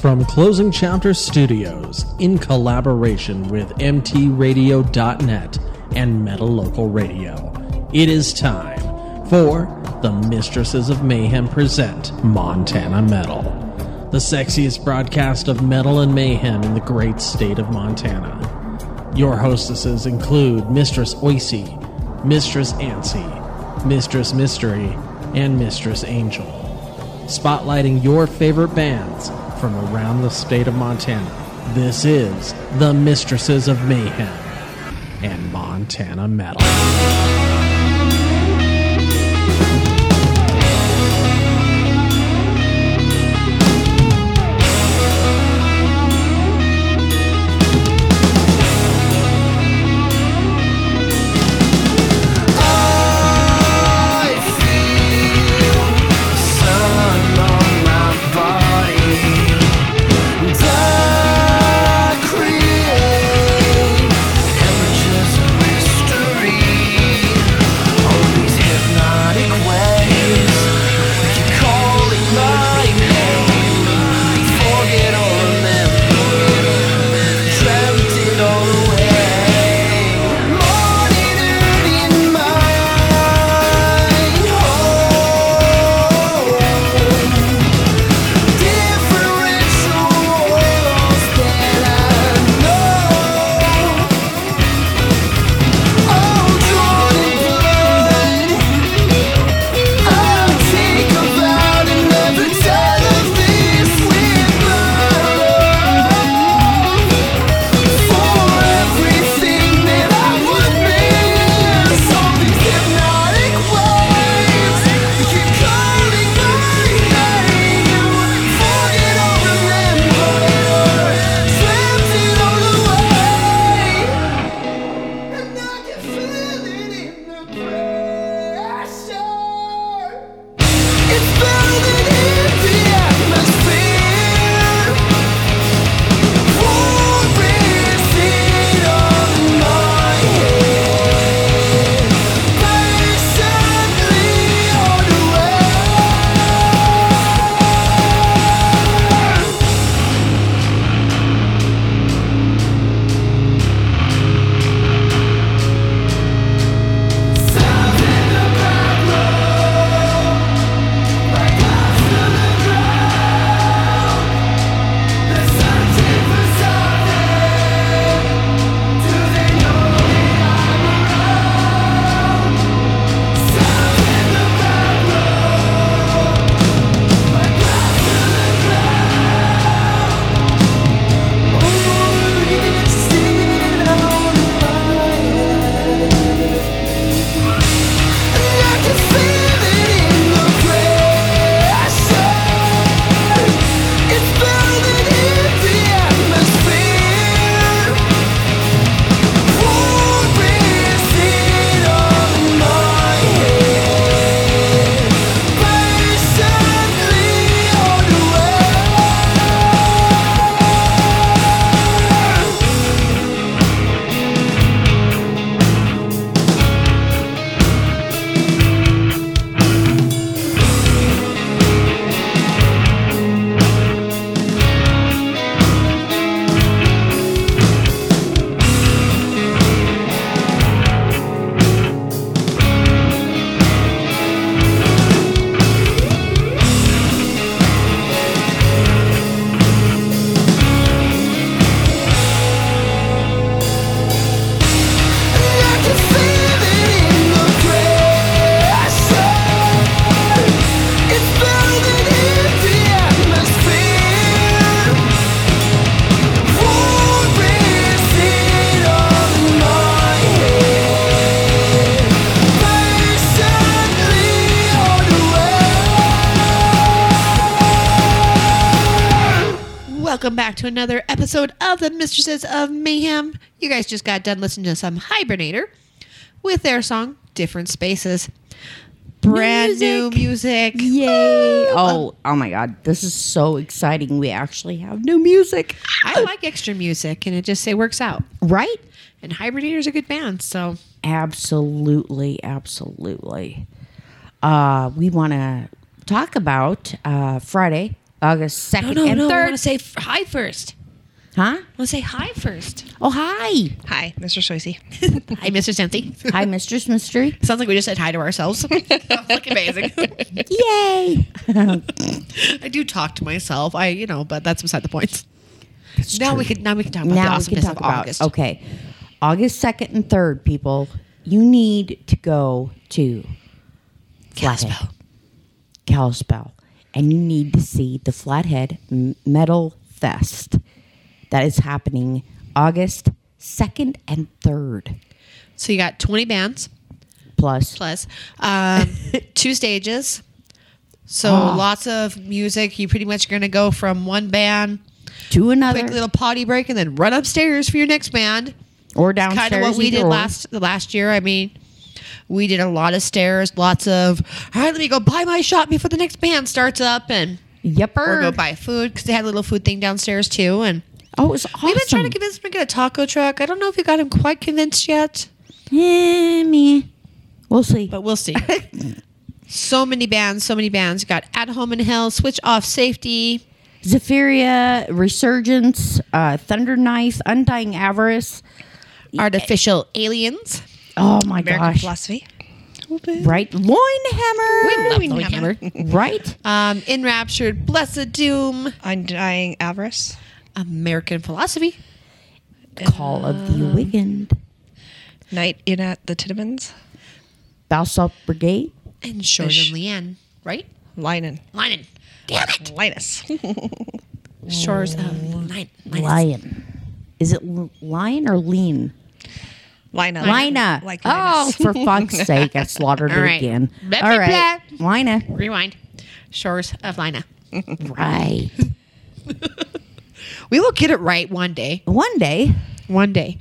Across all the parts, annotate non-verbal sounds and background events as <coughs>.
From Closing Chapter Studios, in collaboration with MTRadio.net and Metal Local Radio, it is time for the Mistresses of Mayhem present Montana Metal, the sexiest broadcast of metal and mayhem in the great state of Montana. Your hostesses include Mistress Oisey, Mistress Ansi, Mistress Mystery, and Mistress Angel spotlighting your favorite bands from around the state of Montana. This is the Mistresses of Mayhem and Montana Metal. To another episode of the Mistresses of Mayhem. You guys just got done listening to some Hibernator with their song Different Spaces. Brand new music. Yay! Oh, oh my God! This is so exciting. We actually have new music, I like extra music and it just it works out. right? And Hibernator's a good band, so Absolutely, absolutely. Uh, we want to talk about uh, Friday, August 2nd no, no, and no, 3rd. I want to say hi first. Huh? I want to say hi first. Oh, hi. Hi, Mr. Soisy. <laughs> hi, Mr. Sensi. Hi, Mistress Mystery. <laughs> Sounds like we just said hi to ourselves. <laughs> Sounds like amazing. Yay. I do talk to myself. I, you know, but that's beside the point. That's now true. we can now we can talk about now the awesomeness we can talk of about, August. Okay. August 2nd and 3rd, people, you need to go to Kalispell. Kalispell and you need to see the Flathead Metal Fest that is happening August 2nd and 3rd. So you got 20 bands. Plus. Plus. Um, <laughs> two stages. So oh. lots of music. You pretty much going to go from one band to another. Quick little potty break and then run upstairs for your next band. Or downstairs. Kind of what we did last last year. I mean, we did a lot of stairs, lots of, all right, let me go buy my shot before the next band starts up and yep, or go buy food because they had a little food thing downstairs too. And oh, it was awesome. We've been trying to convince him to get a taco truck. I don't know if we got him quite convinced yet. Yeah, me. We'll see. But we'll see. <laughs> so many bands, so many bands. Got At Home in Hell, Switch Off Safety, Zephyria, Resurgence, uh, Thunder Knife, Undying Avarice, Artificial Aliens. Oh my American gosh. Philosophy. Right, Loinhammer. We love Loinhammer. Right. Um, enraptured, Blessiddoom, undying avarice, American philosophy, call of the um, awakened, night in at the Tittlemans, Balsalt Brigade, and Jordan Ish. Leanne. Right, Linen. Linen. Damn it, Linus. <laughs> Shores of Lion. Lion. Is it lion or lean? Lina. Lina. Like oh, <laughs> for fuck's sake, I slaughtered her it right. again. Blah, right. Lina. Rewind. Shores of Lina. <laughs> <laughs> right. we will get it right one day. One day. One day.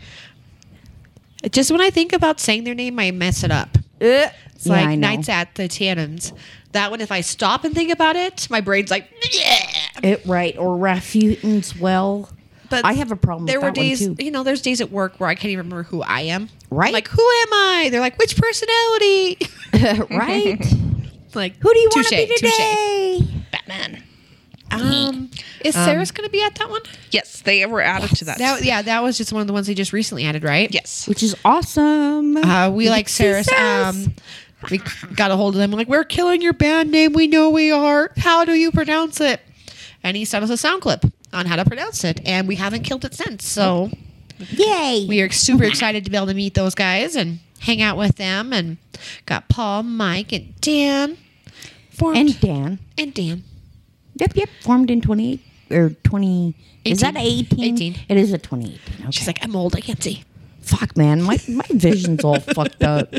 Just when I think about saying their name, I mess it up. Uh, it's yeah, like nights at the Tannins. That one, if I stop and think about it, my brain's like, yeah. It right or Rafutin's well but I have a problem. There were days, you know, there's days at work where I can't even remember who I am. Right? Like, who am I? They're like, which personality? <laughs> right? <laughs> like, who do you want to be today? Touche. Batman. Um, is um, Ceres um, going to be at that one? Yes, they were added yes. to that. that. Yeah, that was just one of the ones they just recently added, right? Yes, which is awesome. Uh, we, like Ceres. Um, we got a hold of them. We're like, we're killing your band name. We know we are. How do you pronounce it? And he sent us a sound clip on how to pronounce it, and we haven't killed it since. So, yay! We are super excited to be able to meet those guys and hang out with them, and got Paul, Mike, and Dan. Formed, and Dan and Dan. Yep, yep. Formed in twenty eight or twenty. 18. Is that eighteen? Eighteen. It is a twenty-eight. Okay. She's like, I'm old. I can't see. Fuck, man. My my vision's all <laughs> fucked up.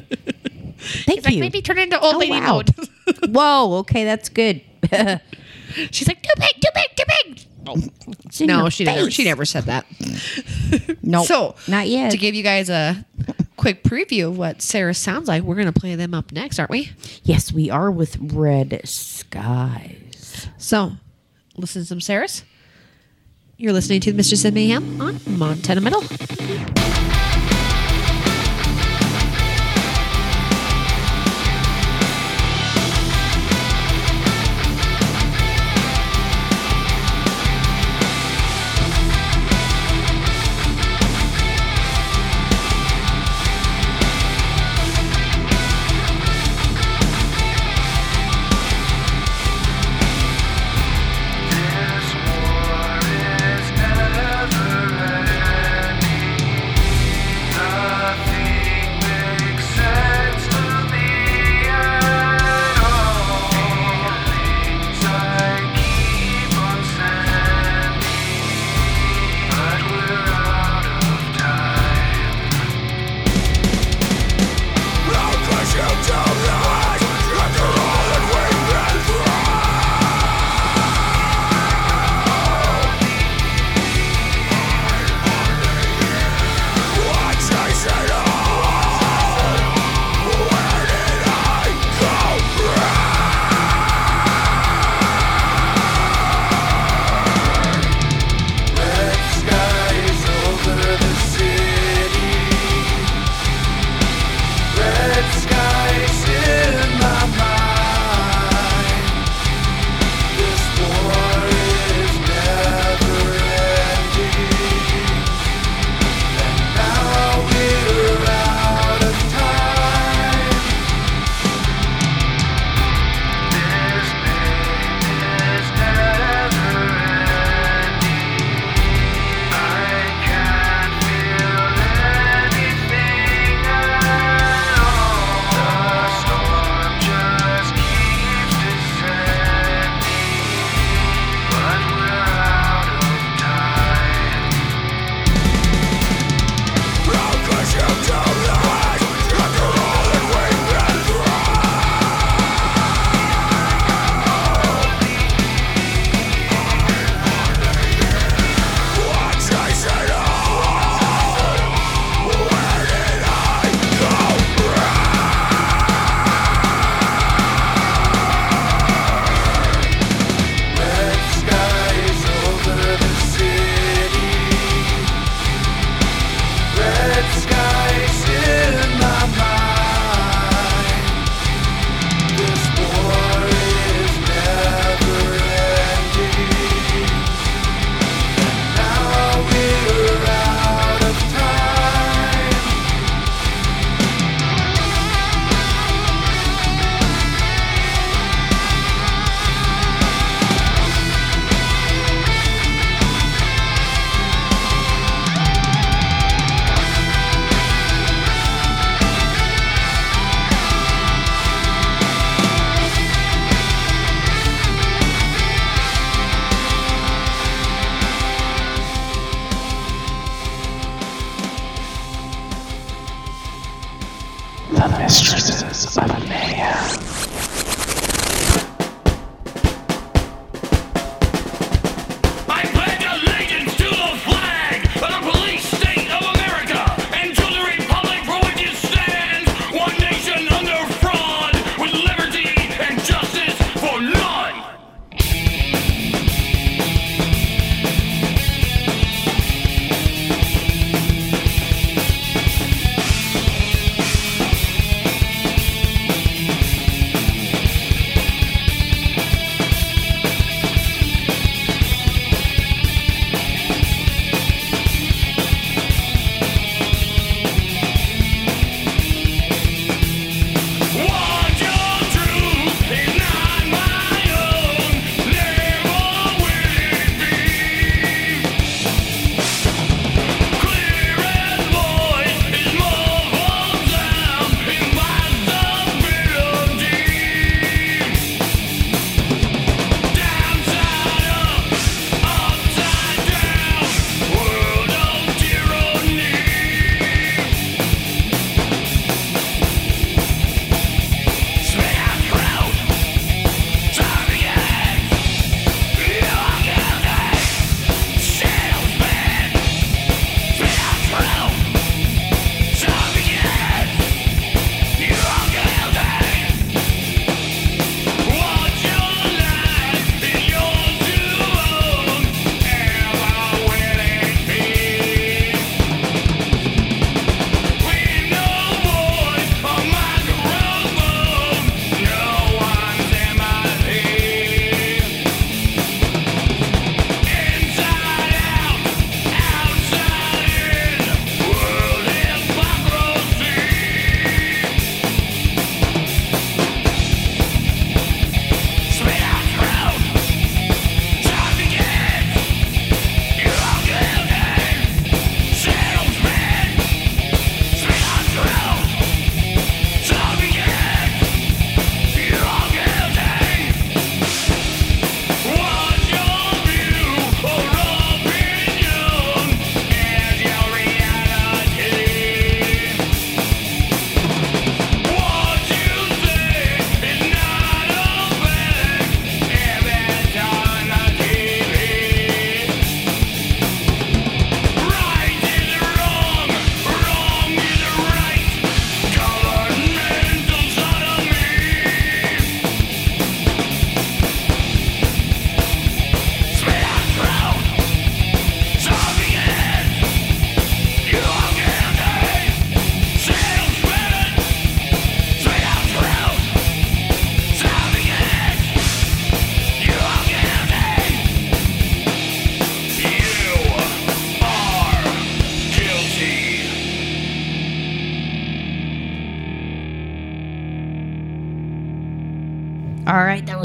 Thank you. Like, maybe turn into old oh, lady wow. mode. <laughs> Whoa. Okay, that's good. <laughs> She's like, too big, too big, too big. Oh. No, she never, she never said that. no, <laughs> nope, so not yet. To give you guys a quick preview of what Ceres sounds like, we're going to play them up next, aren't we? Yes, we are with Red Skies. So, listen to some Ceres. You're listening to Mr. Sid Mayhem on Montana Metal.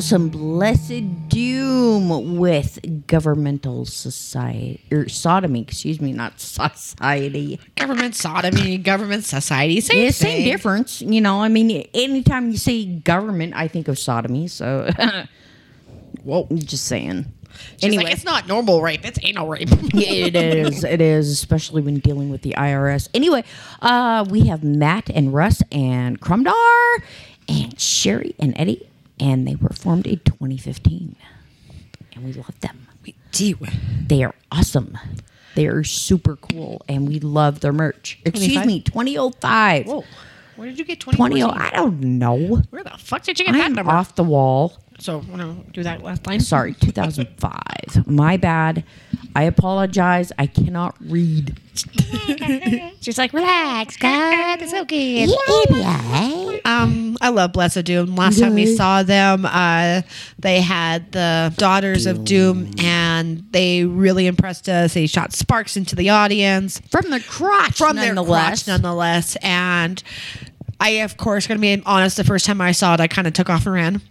Some Blessiddoom with Governmental Society or Sodomy, excuse me, not Society. Government sodomy, government society, same yeah, thing. same difference. You know, I mean, anytime you say government, I think of sodomy. So, <laughs> well, just saying. She's anyway, like, it's not normal rape; it's anal rape. <laughs> Yeah, it is. It is, especially when dealing with the IRS. Anyway, uh, we have Matt and Russ and Crumdar and Sherry and Eddie, and they were formed in 2015, and we love them. we do. They are awesome. They are super cool, and we love their merch. Excuse 25? me, 2005. Whoa, where did you get twenty? 20, I don't know. Where the fuck did you get that I'm number? off the wall. So, wanna do that last line? Sorry, 2005. My bad. I apologize. I cannot read. <laughs> She's like, relax, God, it's okay. Um, I love Blessiddoom. Last time we saw them, uh, they had the Daughters of Doom, and they really impressed us. They shot sparks into the audience From the crotch, from their crotch, nonetheless. And I, of course, going to be honest. The first time I saw it, I kind of took off and ran.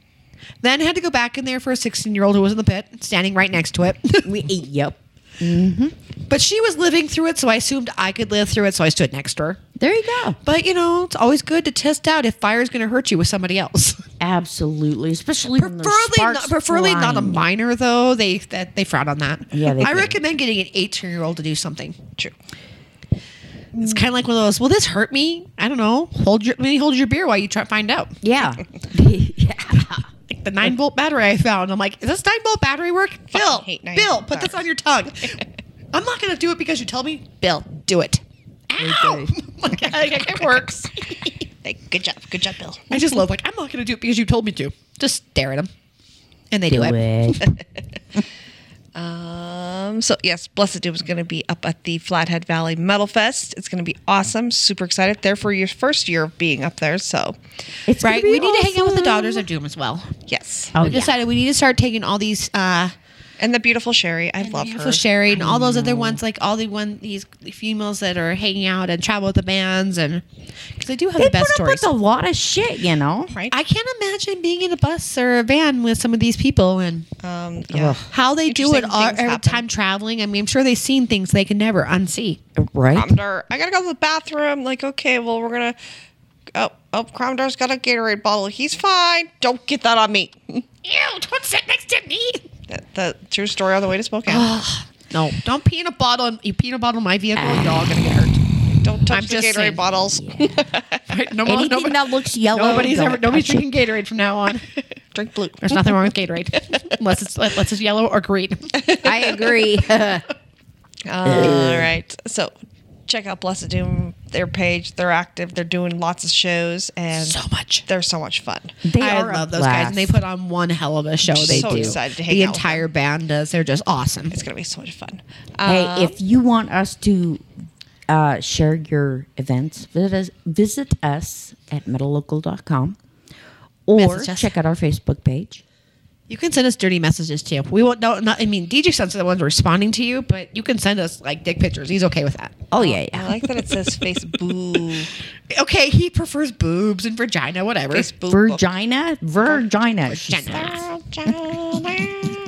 Then had to go back in there for a 16 year old who was in the pit, standing right next to it. We, yep. Mm-hmm. but she was living through it, so I assumed I could live through it, so I stood next to her. There you go. But you know, it's always good to test out if fire is going to hurt you with somebody else. <laughs> Absolutely, especially preferably, not, preferably not a minor though. They that they frown on that. Yeah, they I do. recommend getting an 18 year old to do something. True. It's kind of like one of those. Will this hurt me? I don't know. Hold your. Me hold your beer while you try to find out. Yeah. <laughs> <laughs> yeah. The nine volt battery I found. I'm like, is this nine volt battery work? Bill, Bill, put this on your tongue. <laughs> I'm not gonna do it because you told me. Bill, do it. Ow! <laughs> like, it works. <laughs> Like, good job, good job, Bill. I just love like I'm not gonna do it because you told me to. Just stare at them, and they do, Do it. it. Um, so yes, Blessiddoom is going to be up at the Flathead Valley Metal Fest. It's going to be awesome. Super excited. There for your first year of being up there. So It's Right? gonna We be need to hang out with the. Daughters of Doom as well. yes, Oh, we yeah. decided we need to start taking all these uh and the beautiful Sherry. I love her. beautiful her. Sherry and all those other ones, like all the one these females that are hanging out and travel with the bands, and because they do have They the put best up stories. with a lot of shit, you know. right? I can't imagine being in a bus or a van with some of these people and um, yeah. how they do it all, things every happen. time traveling. I mean, I'm sure they've seen things they can never unsee. Right? Cromdar, I gotta go to the bathroom. Like, okay, well, we're gonna. Oh, oh, Cromdar's got a Gatorade bottle. He's fine. Don't get that on me. Ew! Don't sit next to me. The, the true story on the way to Spokane. No, don't pee in a bottle. You pee in a bottle in my vehicle, you're all gonna get hurt. Don't touch I'm the just Gatorade saying. bottles. <laughs> Right? No, Anything nobody- that looks yellow. nobody's don't ever nobody's touch it. drinking Gatorade from now on. <laughs> Drink blue. There's nothing wrong with Gatorade <laughs> unless it's unless it's yellow or green. I agree. All right. So check out Blessiddoom, their page. They're active. They're doing lots of shows and So much. They're so much fun. they I are love those guys, and they put on one hell of a show. They so do. excited to hang the out with entire band does. They're just awesome. It's gonna be so much fun. Hey, Uh, if you want us to uh, share your events, visit us, visit us at metallocal.com or check out our Facebook page. You can send us dirty messages too. We won't. No, not. I mean, DJ sends the ones responding to you, but you can send us like dick pictures. He's okay with that. Oh, yeah, I like that it says face boo. <laughs> Okay, he prefers boobs and vagina, whatever. Face boo. Virgina? Virgina. she Vagina.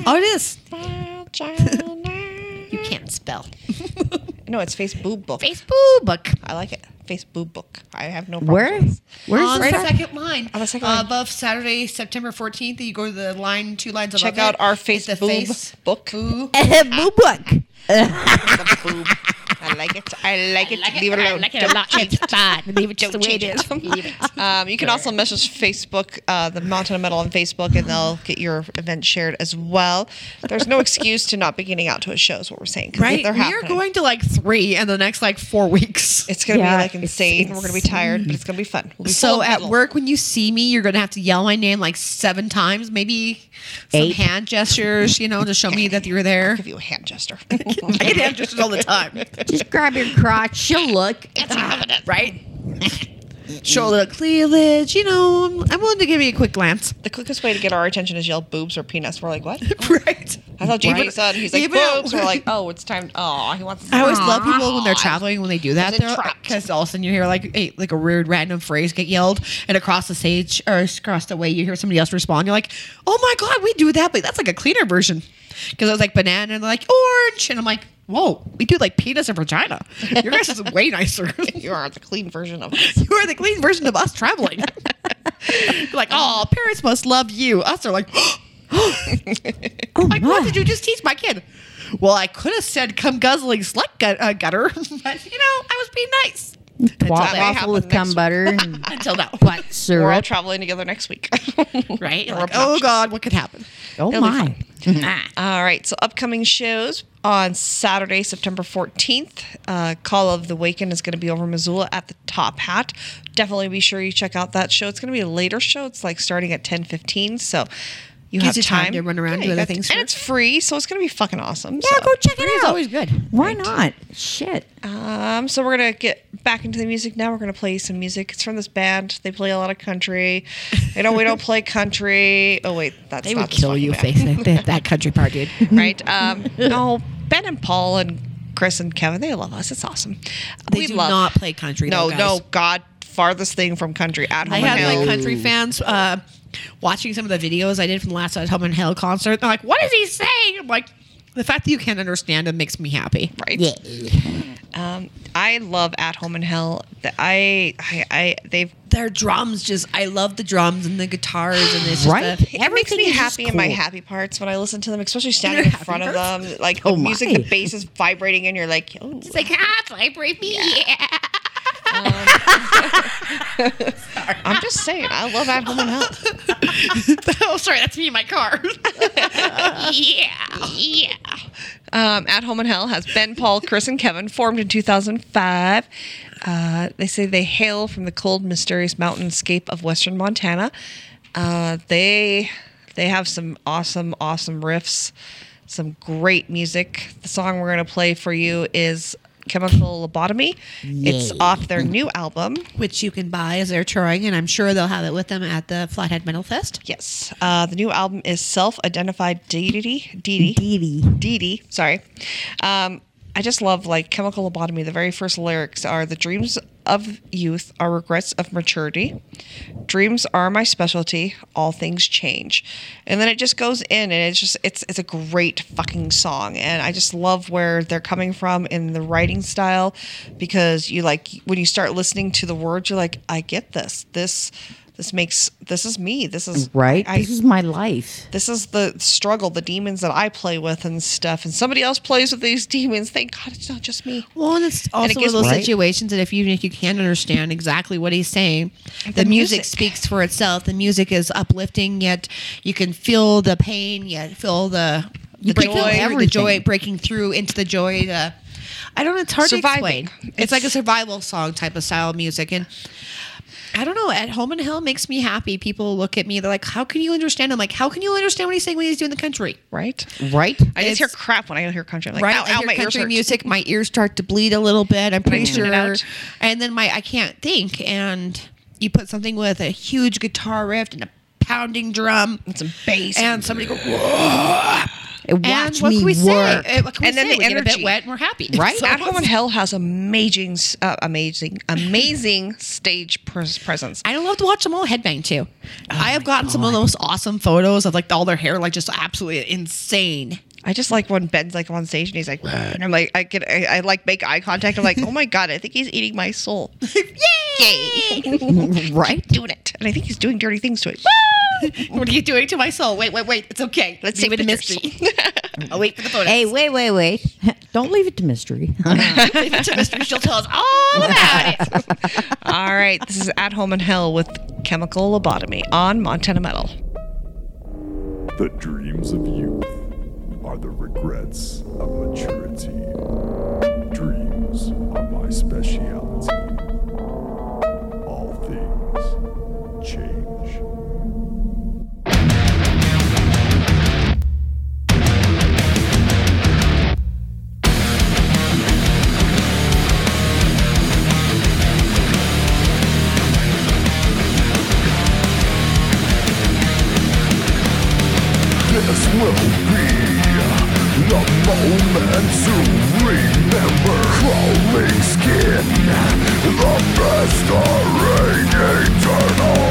Oh, it is. <laughs> You can't spell. <laughs> No, it's face boob book. Face boob book. I like it. Face boob book. I have no problem. Where? Where's on the at? second line. On the second Uh, line. above Saturday, September 14th, you go to the line, two lines above Check out it. our It's face the boob face book. boo. <laughs> Boo book. <laughs> The boob. I like it. I <laughs> like it. Leave it alone. I like it a lot. It's fine. <laughs> Leave it just the Don't way it change it. <laughs> Um, you can also message Facebook, uh, the Mountain of Metal on Facebook, and they'll get your event shared as well. There's no excuse to not be getting out to a show, is what we're saying. 'cause Right? They're We are going to like three in the next like four weeks. It's going to Yeah, be like it's insane. We're going to be tired, but it's going to be fun. We'll be So at metal. work, when you see me, you're gonna have to yell my name like seven times, maybe some Eight. hand gestures, you know, to show me that you're there. give you a hand gesture. I get hand gestures all the time, Just grab your crotch. She'll look. It's uh, right? Show a little cleavage, you know. I'm, I'm willing to give you a quick glance, the quickest way to get our attention is yell boobs or penis. We're like, what? <laughs> right? I thought JJ Even- said he's like even- boobs. We're <laughs> like, oh, it's time. Oh, he wants. I always love people when they're traveling when they do that Was it though, trapped? because all of a sudden you hear like a, like a weird random phrase get yelled, and across the stage or across the way you hear somebody else respond. You're like, oh my god, we do that, but that's like a cleaner version. Because it was like banana and they're like orange, and I'm like, whoa, we do like penis and vagina. Your guys is way nicer. <laughs> You are the clean version of us. you are the clean version of us traveling. <laughs> Like, oh, parents must love you. Us are like, Oh, <gasps> <gasps> like, what did you just teach my kid? Well, I could have said "come guzzling slut gut, uh, gutter," <laughs> but you know, I was being nice Wa- waffle with cum butter and until now. butt We're all traveling together next week. right? Like, oh. God, what could happen? Oh It'll my. All right, so upcoming shows on Saturday, September 14th. Uh, Call of the Waken is going to be over Missoula at the Top Hat. Definitely be sure you check out that show. It's going to be a later show. It's like starting at 10:15, so you Gives have you time time to run around, do other things and first. it's free, so it's going to be fucking awesome. Yeah, so. go check it Free is out. It's always good. Why not? Shit. Um, so we're gonna get back into the music now. We're gonna play some music. It's from this band. They play a lot of country. You know, we don't play country. Oh wait, that's They not would this kill fucking you band. facing that, that country part, dude. <laughs> right? Um, no, Ben and Paul and Chris and Kevin, they love us. It's awesome. They we do love. not play country. no, though, guys. no, God, farthest thing from country at home. I and had Hill. like country fans uh, watching some of the videos I did from the last at Home in Hell concert. They're like, "What is he saying?" I'm like, "The fact that you can't understand him makes me happy." right? Yeah. Um, I love At Home in Hell. The- I, I, I they've Their drums just, I love the drums and the guitars and it's just Right? a- it makes Everything me is just happy in my cool. happy parts when I listen to them, especially standing in happy front of parts? them. Like Oh the music, my. the bass is vibrating, and you're like, oh. It's like, ah, vibrate me. Yeah. <laughs> <laughs> I'm just saying, I love At Home in Hell. <laughs> oh, sorry, that's me in my car. <laughs> yeah, yeah. Um, At Home in Hell has Ben, Paul, Chris, and Kevin, formed in 2005. Uh, they say they hail from the cold, mysterious mountainscape of western Montana. Uh, they they have some awesome, awesome riffs, some great music. The song we're going to play for you is Chemical Lobotomy. It's off their new album. Which you can buy as they're touring, and I'm sure they'll have it with them at the Flathead Metal Fest. Yes, uh, the new album is Self-Identified Deity. Deity. Dee Dee. Dee Dee, sorry. Um, I just love like chemical lobotomy. The very first lyrics are the dreams of youth are regrets of maturity. Dreams are my specialty. All things change. And then it just goes in and it's just it's it's a great fucking song. And I just love where they're coming from in the writing style because you like when you start listening to the words, you're like, I get this. This this makes this is me. This is Right? I, this is my life. this is the struggle, the demons that I play with and stuff. And somebody else plays with these demons. Thank God it's not just me. Well, and it's also it one gives of those me- situations that if you if you can't understand exactly what he's saying, the, The music, music. speaks for itself. The music is uplifting, yet you can feel the pain, yet feel the The joy. the joy breaking through into the joy. The I don't know. It's hard Surviving. to explain. It's, like a survival song type of style of music, and I don't know. At home in hell makes me happy. People look at me. They're like, "How can you understand?" I'm like, "How can you understand what he's saying when he's doing the country?" Right? Right? I just hear crap when I hear country. I'm like, right? ow, I ow, hear my country music, my ears start to bleed a little bit. I'm pretty mm-hmm. sure, out. and and then my I can't think. And you put something with a huge guitar riff and a pounding drum And some bass. and somebody go, "Whoa." Watch and what me can we work. say? What can we And then say? the we get a bit wet and we're happy, Right? So At Home in Hell has amazing, uh, amazing, <laughs> amazing stage pres- presence. I love to watch them all headbang too. I have gotten some of the most awesome photos of like all their hair, like just absolutely insane. I just like when Ben's like on stage and he's like, and I'm like, I get, I, I like make eye contact. I'm like, oh my god, I think he's eating my soul. <laughs> Yay! right? doing it, and I think he's doing dirty things to it. What are you doing to my soul? Wait, wait, wait. It's okay. Let's Leave take it a mystery. <laughs> I'll wait for the photos. Hey, wait, wait, wait. <laughs> Don't leave it to mystery. Leave it to mystery. She'll tell us all about it. All right, this is At Home in Hell with Chemical Lobotomy on Montana Metal. The dreams of youth are the regrets of maturity. Dreams are my speciality. All things change. Will the moment to remember. Crawling skin, the festering eternal.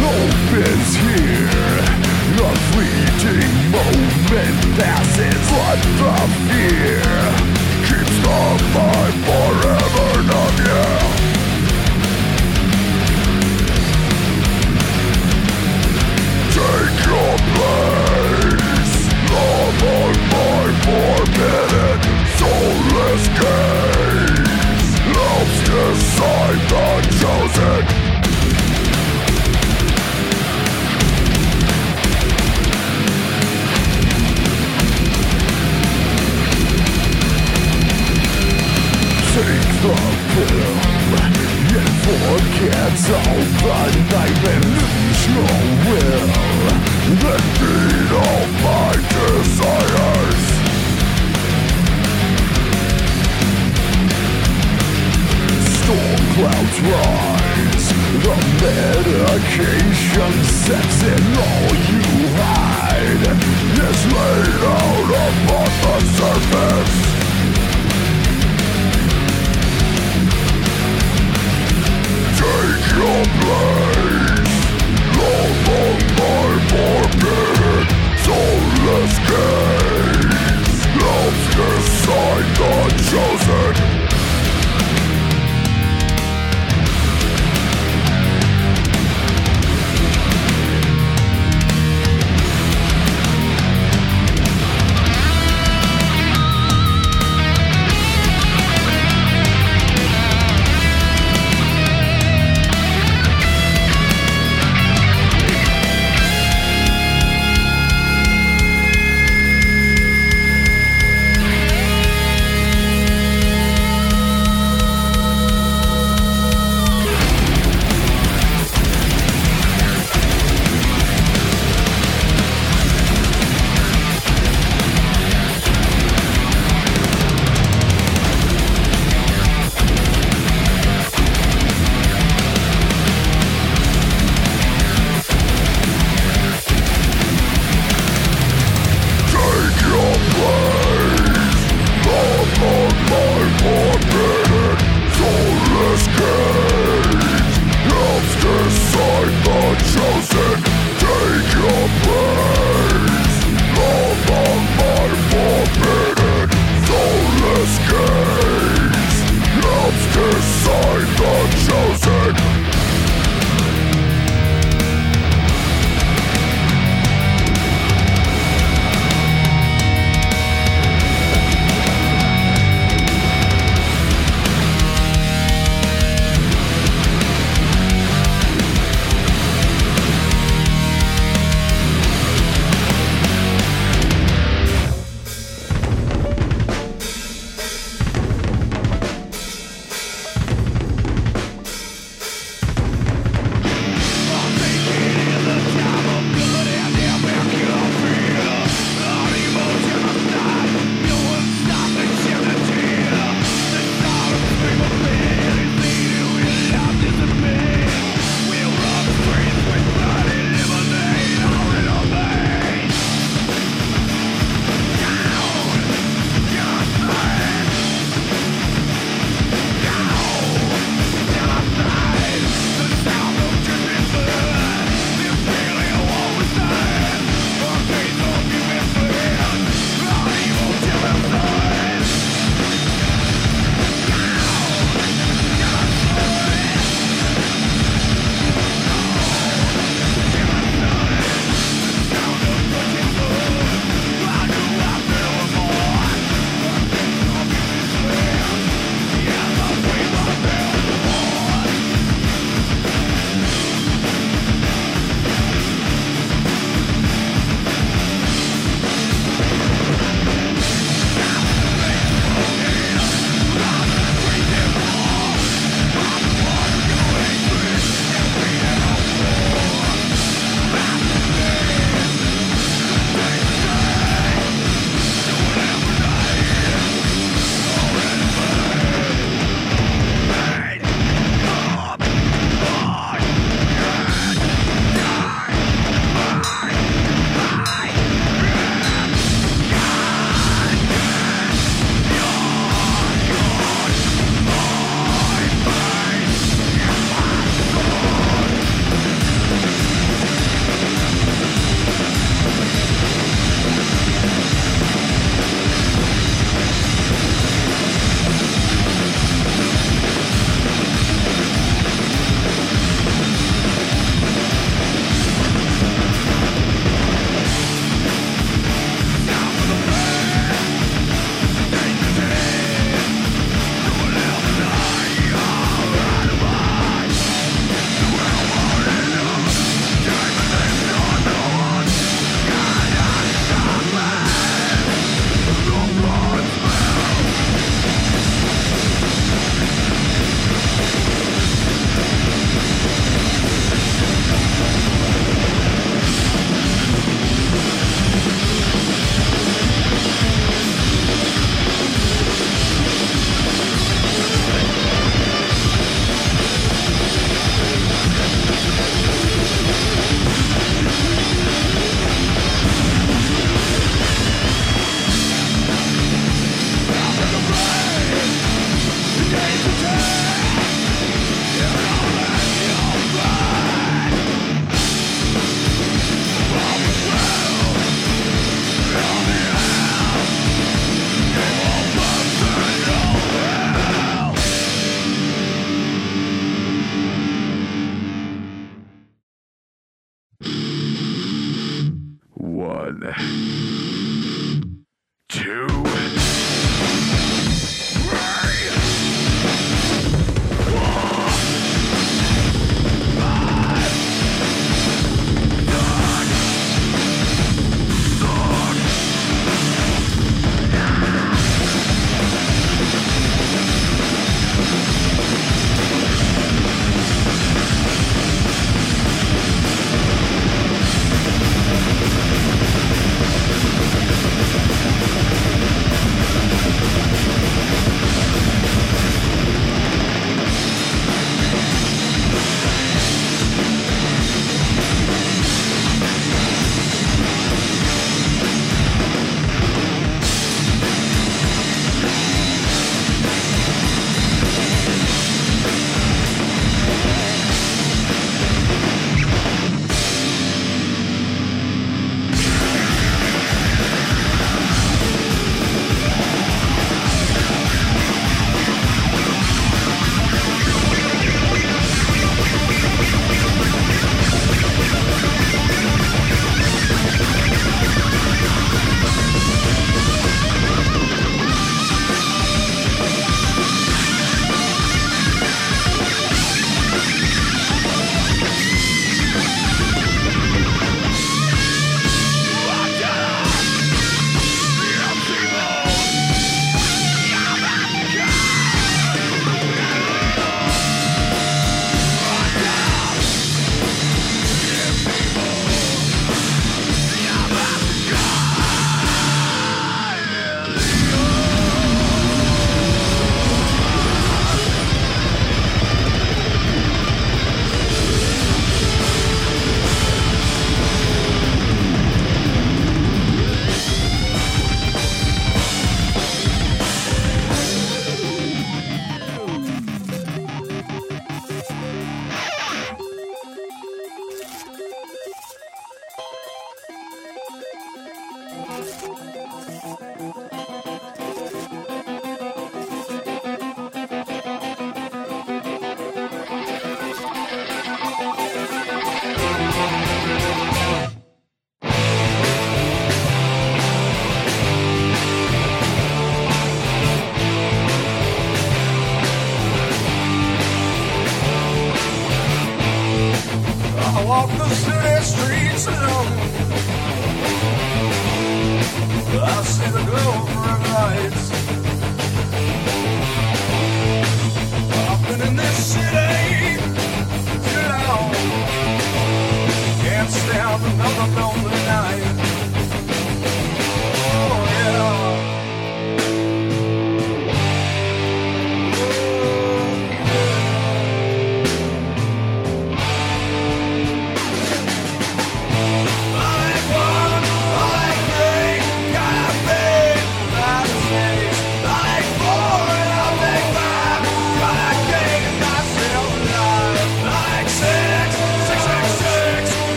Hope is here.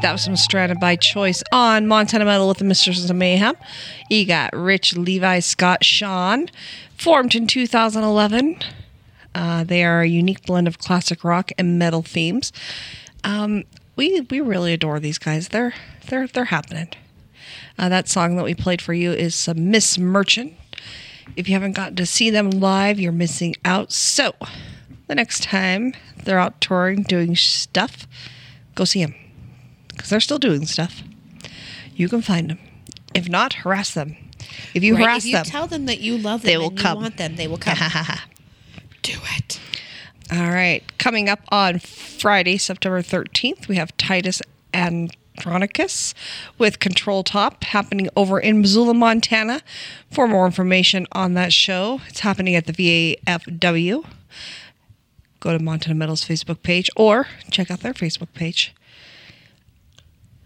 Right, that was some Stranded by Choice on Montana Metal with the Mistresses of Mayhem. You got Rich, Levi, Scott, Sean, formed in 2011. Uh, they are a unique blend of classic rock and metal themes. Um, we we really adore these guys. They're they're they're happening. Uh, that song that we played for you is uh, Miss Merchant. If you haven't gotten to see them live, you're missing out. So, the next time they're out touring, doing stuff, go see them because they're still doing stuff. You can find them. If not, harass them. If you Right, harass if you them, tell them that you love them They will and come. you want them, they will <laughs> come. Do it. All right. Coming up on Friday, September 13th, we have Titus Andronicus with Control Top happening over in Missoula, Montana. For more information on that show, it's happening at the VAFW. Go to Montana Metal's Facebook page or check out their Facebook page.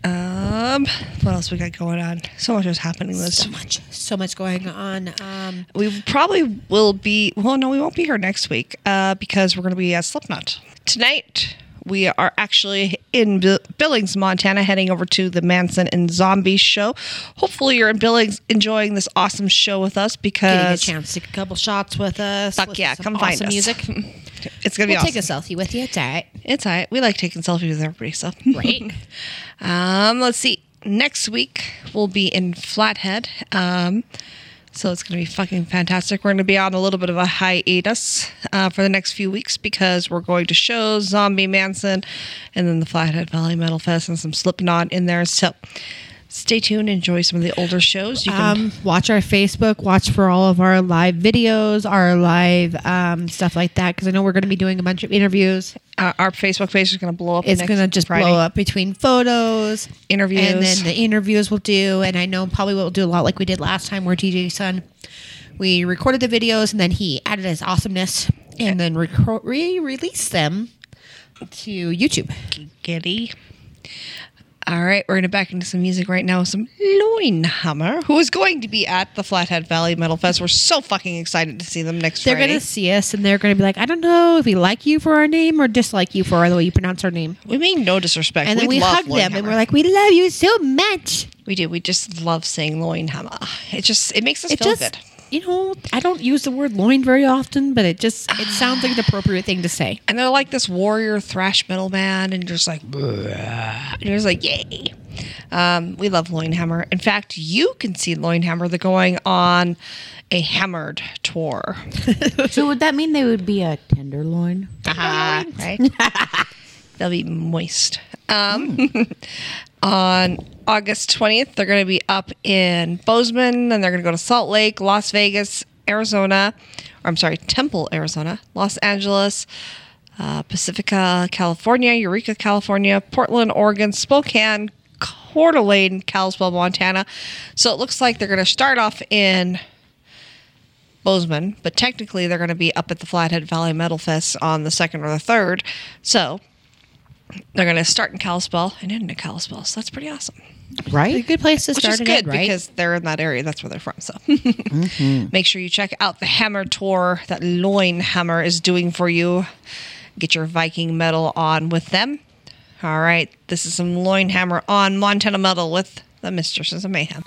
Um, what else we got going on? So much is happening this So much, so much going on. Um, we probably will be well no we won't be here next week uh, because we're going to be at slipknot tonight we are actually in Bi- billings montana heading over to the manson and zombies show hopefully you're in billings enjoying this awesome show with us because getting a chance to take a couple shots with us. fuck listen yeah some come find awesome us music. <laughs> it's gonna be We'll awesome take a selfie with you. It's all right. it's all right we like taking selfies with everybody so Right. <laughs> Um, let's see. Next week we'll be in Flathead. Um, so it's going to be fucking fantastic. We're going to be on a little bit of a hiatus uh, for the next few weeks because we're going to shows Zombie Manson and then the Flathead Valley Metal Fest and some Slipknot in there. So stay tuned. Enjoy some of the older shows. You can Um, watch our Facebook. Watch for all of our live videos, our live um, stuff like that. Because I know we're going to be doing a bunch of interviews. uh, our Facebook page is going to blow up. It's going to just Friday. blow up between photos, Interviews. and then the interviews we'll do. And I know probably we'll do a lot like we did last time, where DJ Sun we recorded the videos and then he added his awesomeness and then reco- re-released them to YouTube. Giddy. All right, we're going to back into some music right now with some Loin Hammer, who is going to be at the Flathead Valley Metal Fest. We're so fucking excited to see them next week. They're going to see us and they're going to be like, I don't know if we like you for our name or dislike you for the way you pronounce our name. we mean no disrespect. And then we, love hug them and we're like, we love you so much. we do. We just love saying Loin Hammer. It just it makes us It feel just, good. You know, I don't use the word loin very often, but it just, it <sighs> sounds like an appropriate thing to say. And they're like this warrior thrash metal band, and you're just like, and you're just like, yay. Um, we love Loin Hammer. In fact, you can see Loin Hammer. They're going on a hammered tour. <laughs> So would that mean they would be a tenderloin? Ah, right? <laughs> They'll be moist. Um, <laughs> on August 20th, they're going to be up in Bozeman, and they're going to go to Salt Lake, Las Vegas, Arizona, or I'm sorry, Temple, Arizona, Los Angeles, uh, Pacifica, California, Eureka, California, Portland, Oregon, Spokane, Coeur d'Alene, Kalispell, Montana. So it looks like they're going to start off in Bozeman, but technically they're going to be up at the Flathead Valley Metal Fest on the second or the third. So they're going to start in Kalispell and end in Kalispell. So that's pretty awesome. A Right? good place to Which start is good in, right? because they're in that area. That's where they're from. So mm-hmm. <laughs> make sure you check out the Hammer Tour that Loin Hammer is doing for you. Get your Viking metal on with them. All right. This is some Loin Hammer on Montana Metal with the Mistresses of Mayhem.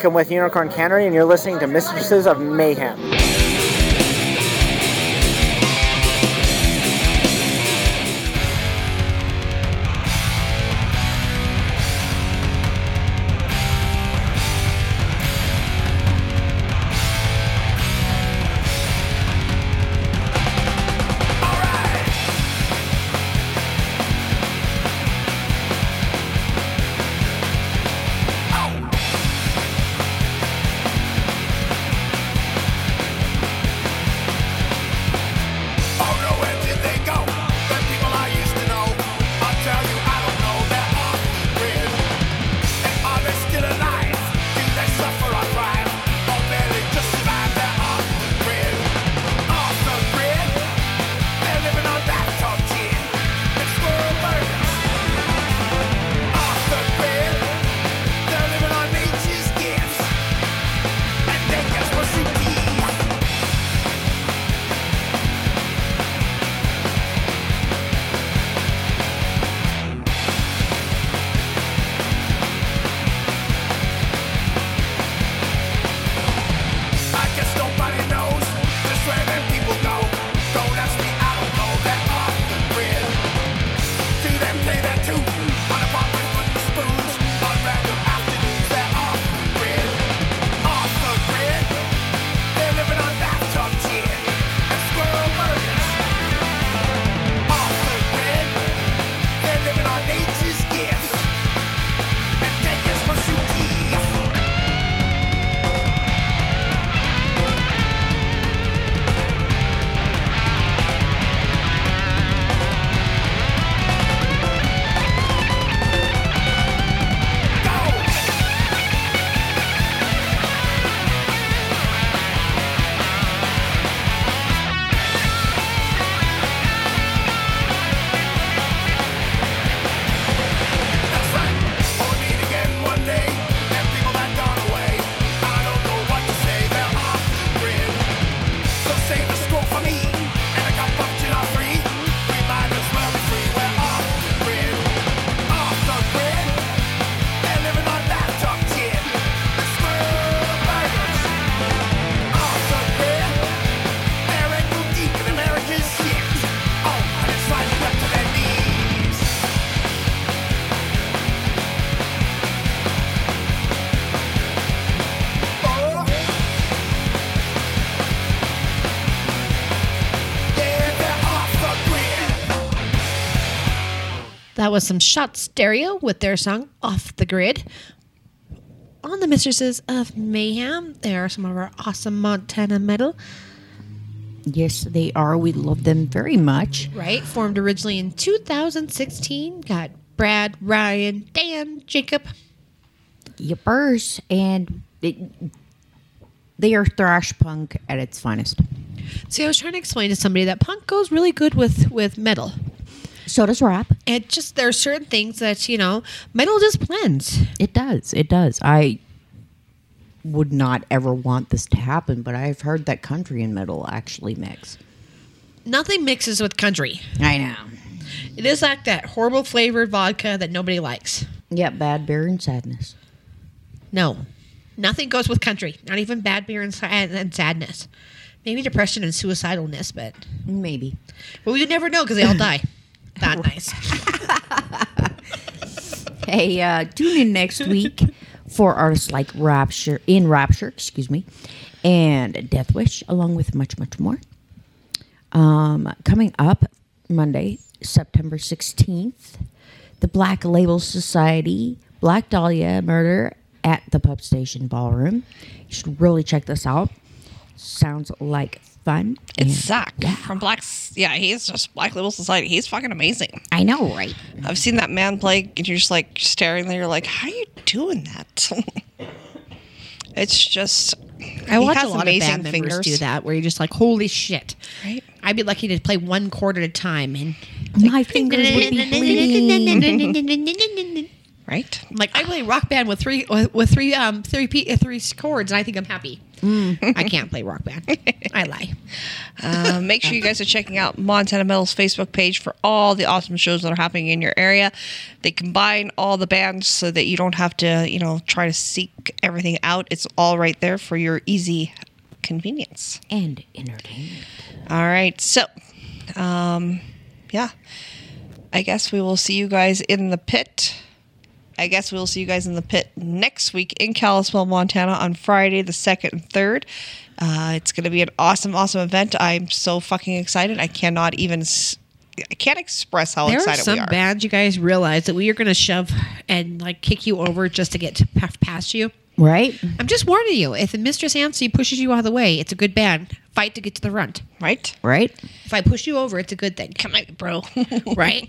Nick. I'm with Unicorn Cannery, and you're listening to Mistresses of Mayhem. That was some Shot Stereo with their song Off the Grid. On the Mistresses of Mayhem, there are some of our awesome Montana metal, Yes, they are. We love them very much. right? Formed originally in 2016. Got Brad, Ryan, Dan, Jacob. Yippers. And it, they are thrash punk at its finest. See, I was trying to explain to somebody that punk goes really good with with metal. So does rap. It just there are certain things that you know metal just blends. It does. It does. I would not ever want this to happen, but I've heard that country and metal actually mix. Nothing mixes with country. I know. It is like that horrible flavored vodka that nobody likes. Yeah, bad beer and sadness. No, nothing goes with country. Not even bad beer and, and sadness. Maybe depression and suicidalness, but Maybe. but we would never know because they all <coughs> die. That <laughs> nice. <laughs> Hey, uh, tune in next week for artists like Rapture, in Rapture, excuse me, and Death Wish, along with much, much more. Um, coming up Monday, September 16th, the Black Label Society, Black Dahlia Murder at the Pub Station Ballroom. You should really check this out. Sounds like fun. It's Zakk from Black. Yeah, he's just Black Label Society. He's fucking amazing. I know, right? I've seen that man play, and you're just like staring there. You're like, how are you doing that? <laughs> it's just. I watch a lot of band members fingers. do that, where you're just like, holy shit. Right? I'd be lucky to play one chord at a time, and My fingers would be <laughs> bleeding. Right? I'm like I play rock band with three with, three um three p uh, three chords, and I think I'm happy. I can't play rock band. <laughs> I lie. Uh, make sure you guys are checking out Montana Metal's Facebook page for all the awesome shows that are happening in your area. They combine all the bands so that you don't have to, you know, try to seek everything out. It's all right there for your easy convenience. And entertainment. All right. So, um, yeah. I guess we will see you guys in the pit. I guess we'll see you guys in the pit next week in Kalispell, Montana on Friday, the 2nd and 3rd. Uh, it's going to be an awesome, awesome event. I'm so fucking excited. I cannot even, s- I can't express how There are excited some we are. bands you guys realize that we are going to shove and like kick you over just to get to past you. Right? I'm just warning you. If the Mistress Ansi pushes you out of the way, it's a good band. Fight to get to the front. right? Right? If I push you over, it's a good thing. Come on, bro. <laughs> Right?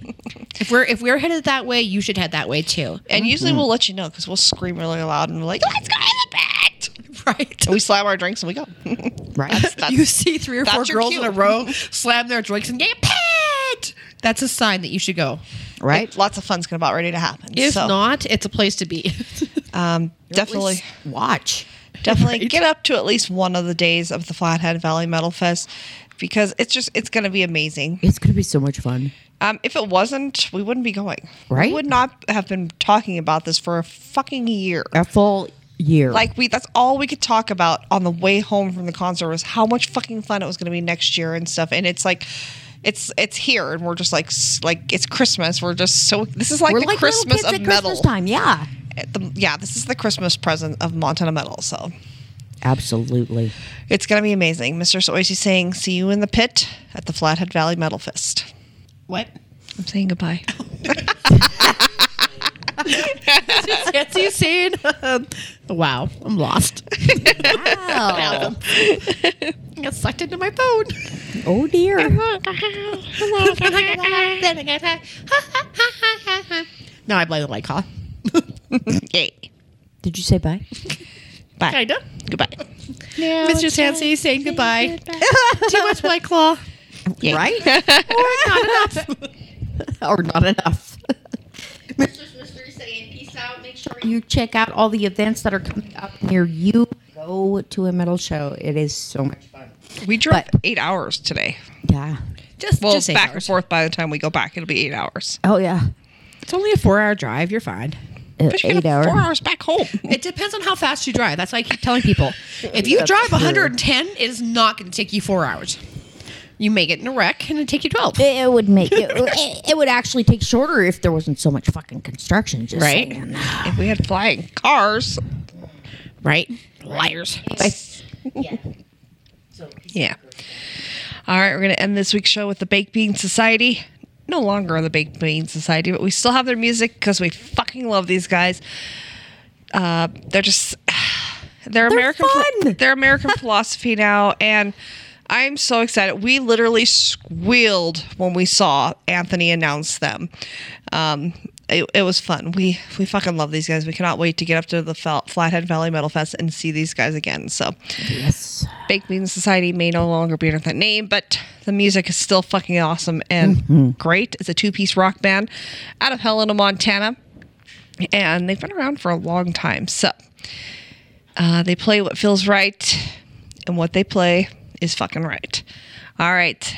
if we're if we're headed that way, you should head that way too. and usually we'll let you know because we'll scream really loud and we're like, let's go in the pit. <laughs> Right. And we slam our drinks and we go. <laughs> Right? That's- you see three or four that's your girls cue. in a row slam their drinks and get pit. That's a sign that you should go. right? Lots of fun's gonna about ready to happen. If so, not, it's a place to be. Um, definitely. Watch. <laughs> definitely Right. get up to at least one of the days of the Flathead Valley Metal Fest because it's just it's going to be amazing. It's going to be so much fun. Um, if it wasn't, we wouldn't be going. Right. We would not have been talking about this for a fucking year. A full year. Like we, that's all we could talk about on the way home from the concert was how much fucking fun it was going to be next year and stuff. And it's like, it's it's here, and we're just like like it's Christmas. We're just so this is like We're the like Christmas of at metal. Christmas time. Yeah. The- yeah, this is the Christmas present of Montana metal. So Absolutely. It's going to be amazing. Mr. Soisi saying, see you in the pit at the Flathead Valley Metal Fest. what? I'm saying goodbye. <laughs> <laughs> That's you saying. wow, I'm lost. Wow. I got sucked into my phone. oh, dear. <laughs> no, I blame the white claw. Yay. Did you say bye? Bye. Kinda. Goodbye. Mr. Sansey saying goodbye. Too much white claw. Yay. Right? <laughs> Or not enough. <laughs> or not enough. Out, make sure you check out all the events that are coming up near you. Go to a metal show. It is so much fun. We drove But- eight hours today. Yeah. Just, Well, just back hours. and forth by the time we go back, it'll be eight hours. Oh, yeah. It's only a four-hour drive. You're fine. Uh, But you eight hours. four hours back home. It depends on how fast you drive. That's why I keep telling people. If you That's drive true. 110, it is not going to take you four hours. You may get in a wreck and it take you 12. It it would make it, it would actually take shorter if there wasn't so much fucking construction. Just Right. saying. if we had flying cars, Right? Liars. <laughs> yeah. All right, we're going to end this week's show with the Baked Bean Society. No longer on the Baked Bean Society, but we still have their music because we fucking love these guys. Uh, they're just <sighs> they're, American. fun. They're American <laughs> philosophy now, and I'm so excited. We literally squealed when we saw Anthony announce them. Um, it, it was fun. We we fucking love these guys. We cannot wait to get up to the Fel- Flathead Valley Metal Fest and see these guys again. So. Yes. Baked Bean Society may no longer be under that name, but the music is still fucking awesome and great. It's a two piece rock band out of Helena, Montana, and they've been around for a long time. So uh, they play what feels right, and what they play is fucking right. All right.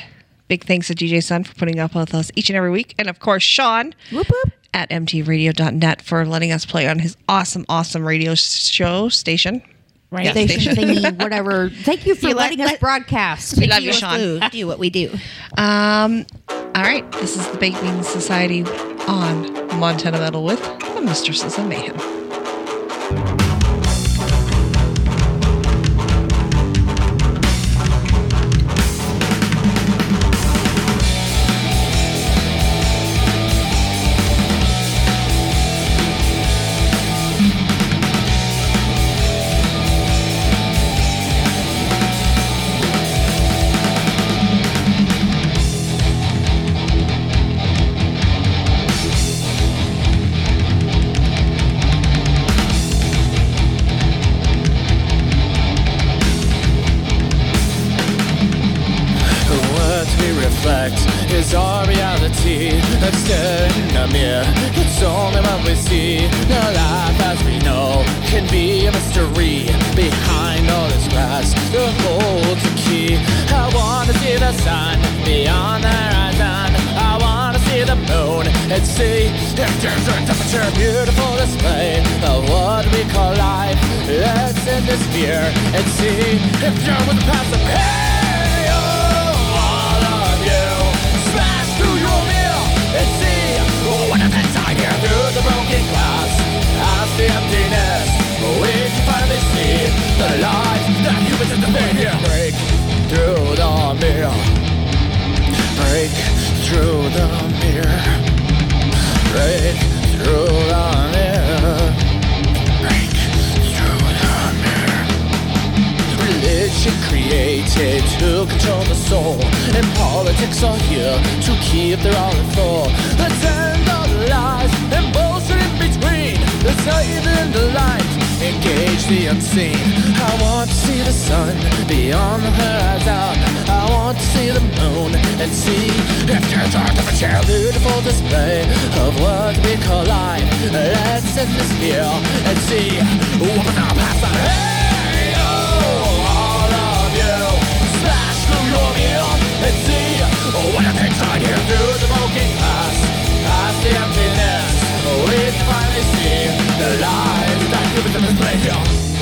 Big thanks to DJ Sun for putting up with us each and every week. And of course, Sean Whoop, whoop. at mtradio.net for letting us play on his awesome, awesome radio show station. Right? Yeah, Station station. thingy, whatever. Thank you for You let- letting us let- broadcast. We love you, Sean. Do what we do. Um, all right, this is the Bean Society on Montana Metal with the Mistresses of Mayhem. That's in the mirror. It's only what we see. No life as we know can be a mystery. Behind all this glass, the holds a key. I wanna see the sun beyond the horizon. I wanna see the moon and see if there's a temperature. A beautiful display of what we call life. Let's end this fear and see if there was a past of Hey, the lies that humans in the here. Break through the mirror. Break through the mirror. Break through the mirror. Break through the mirror. Religion created to control the soul, and politics are here to keep their all in full. Let's end all the lies and bullshit in between. Let's not even the light, engage the unseen. I want to see the sun beyond the horizon. I want to see the moon and see if there's a temperature. Beautiful display of what we call life. Let's end this fear and see what the past. Hey, oh, all of you, smash through your mirror and see what is inside here through the broken glass. Past the emptiness, we finally see the light that humans in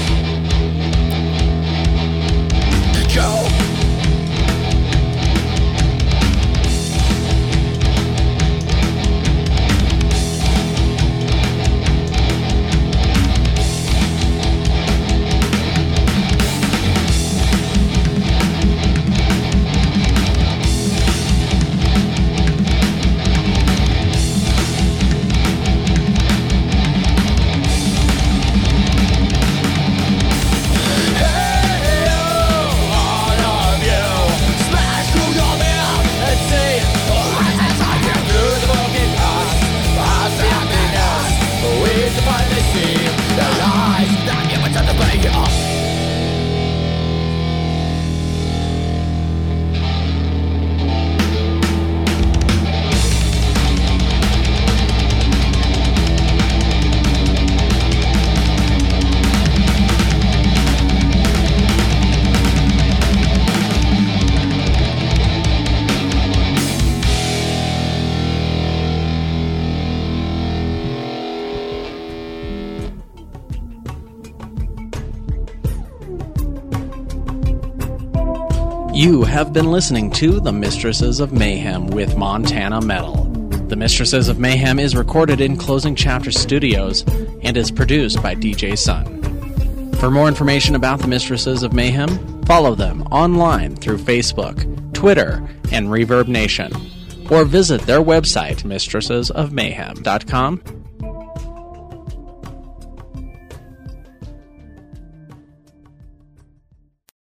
have been listening to The Mistresses of Mayhem with Montana Metal. The Mistresses of Mayhem is recorded in Closing Chapter Studios and is produced by DJ Sun. For more information about the Mistresses of Mayhem, follow them online through Facebook, Twitter, and Reverb Nation, or visit their website, mistressesofmayhem.com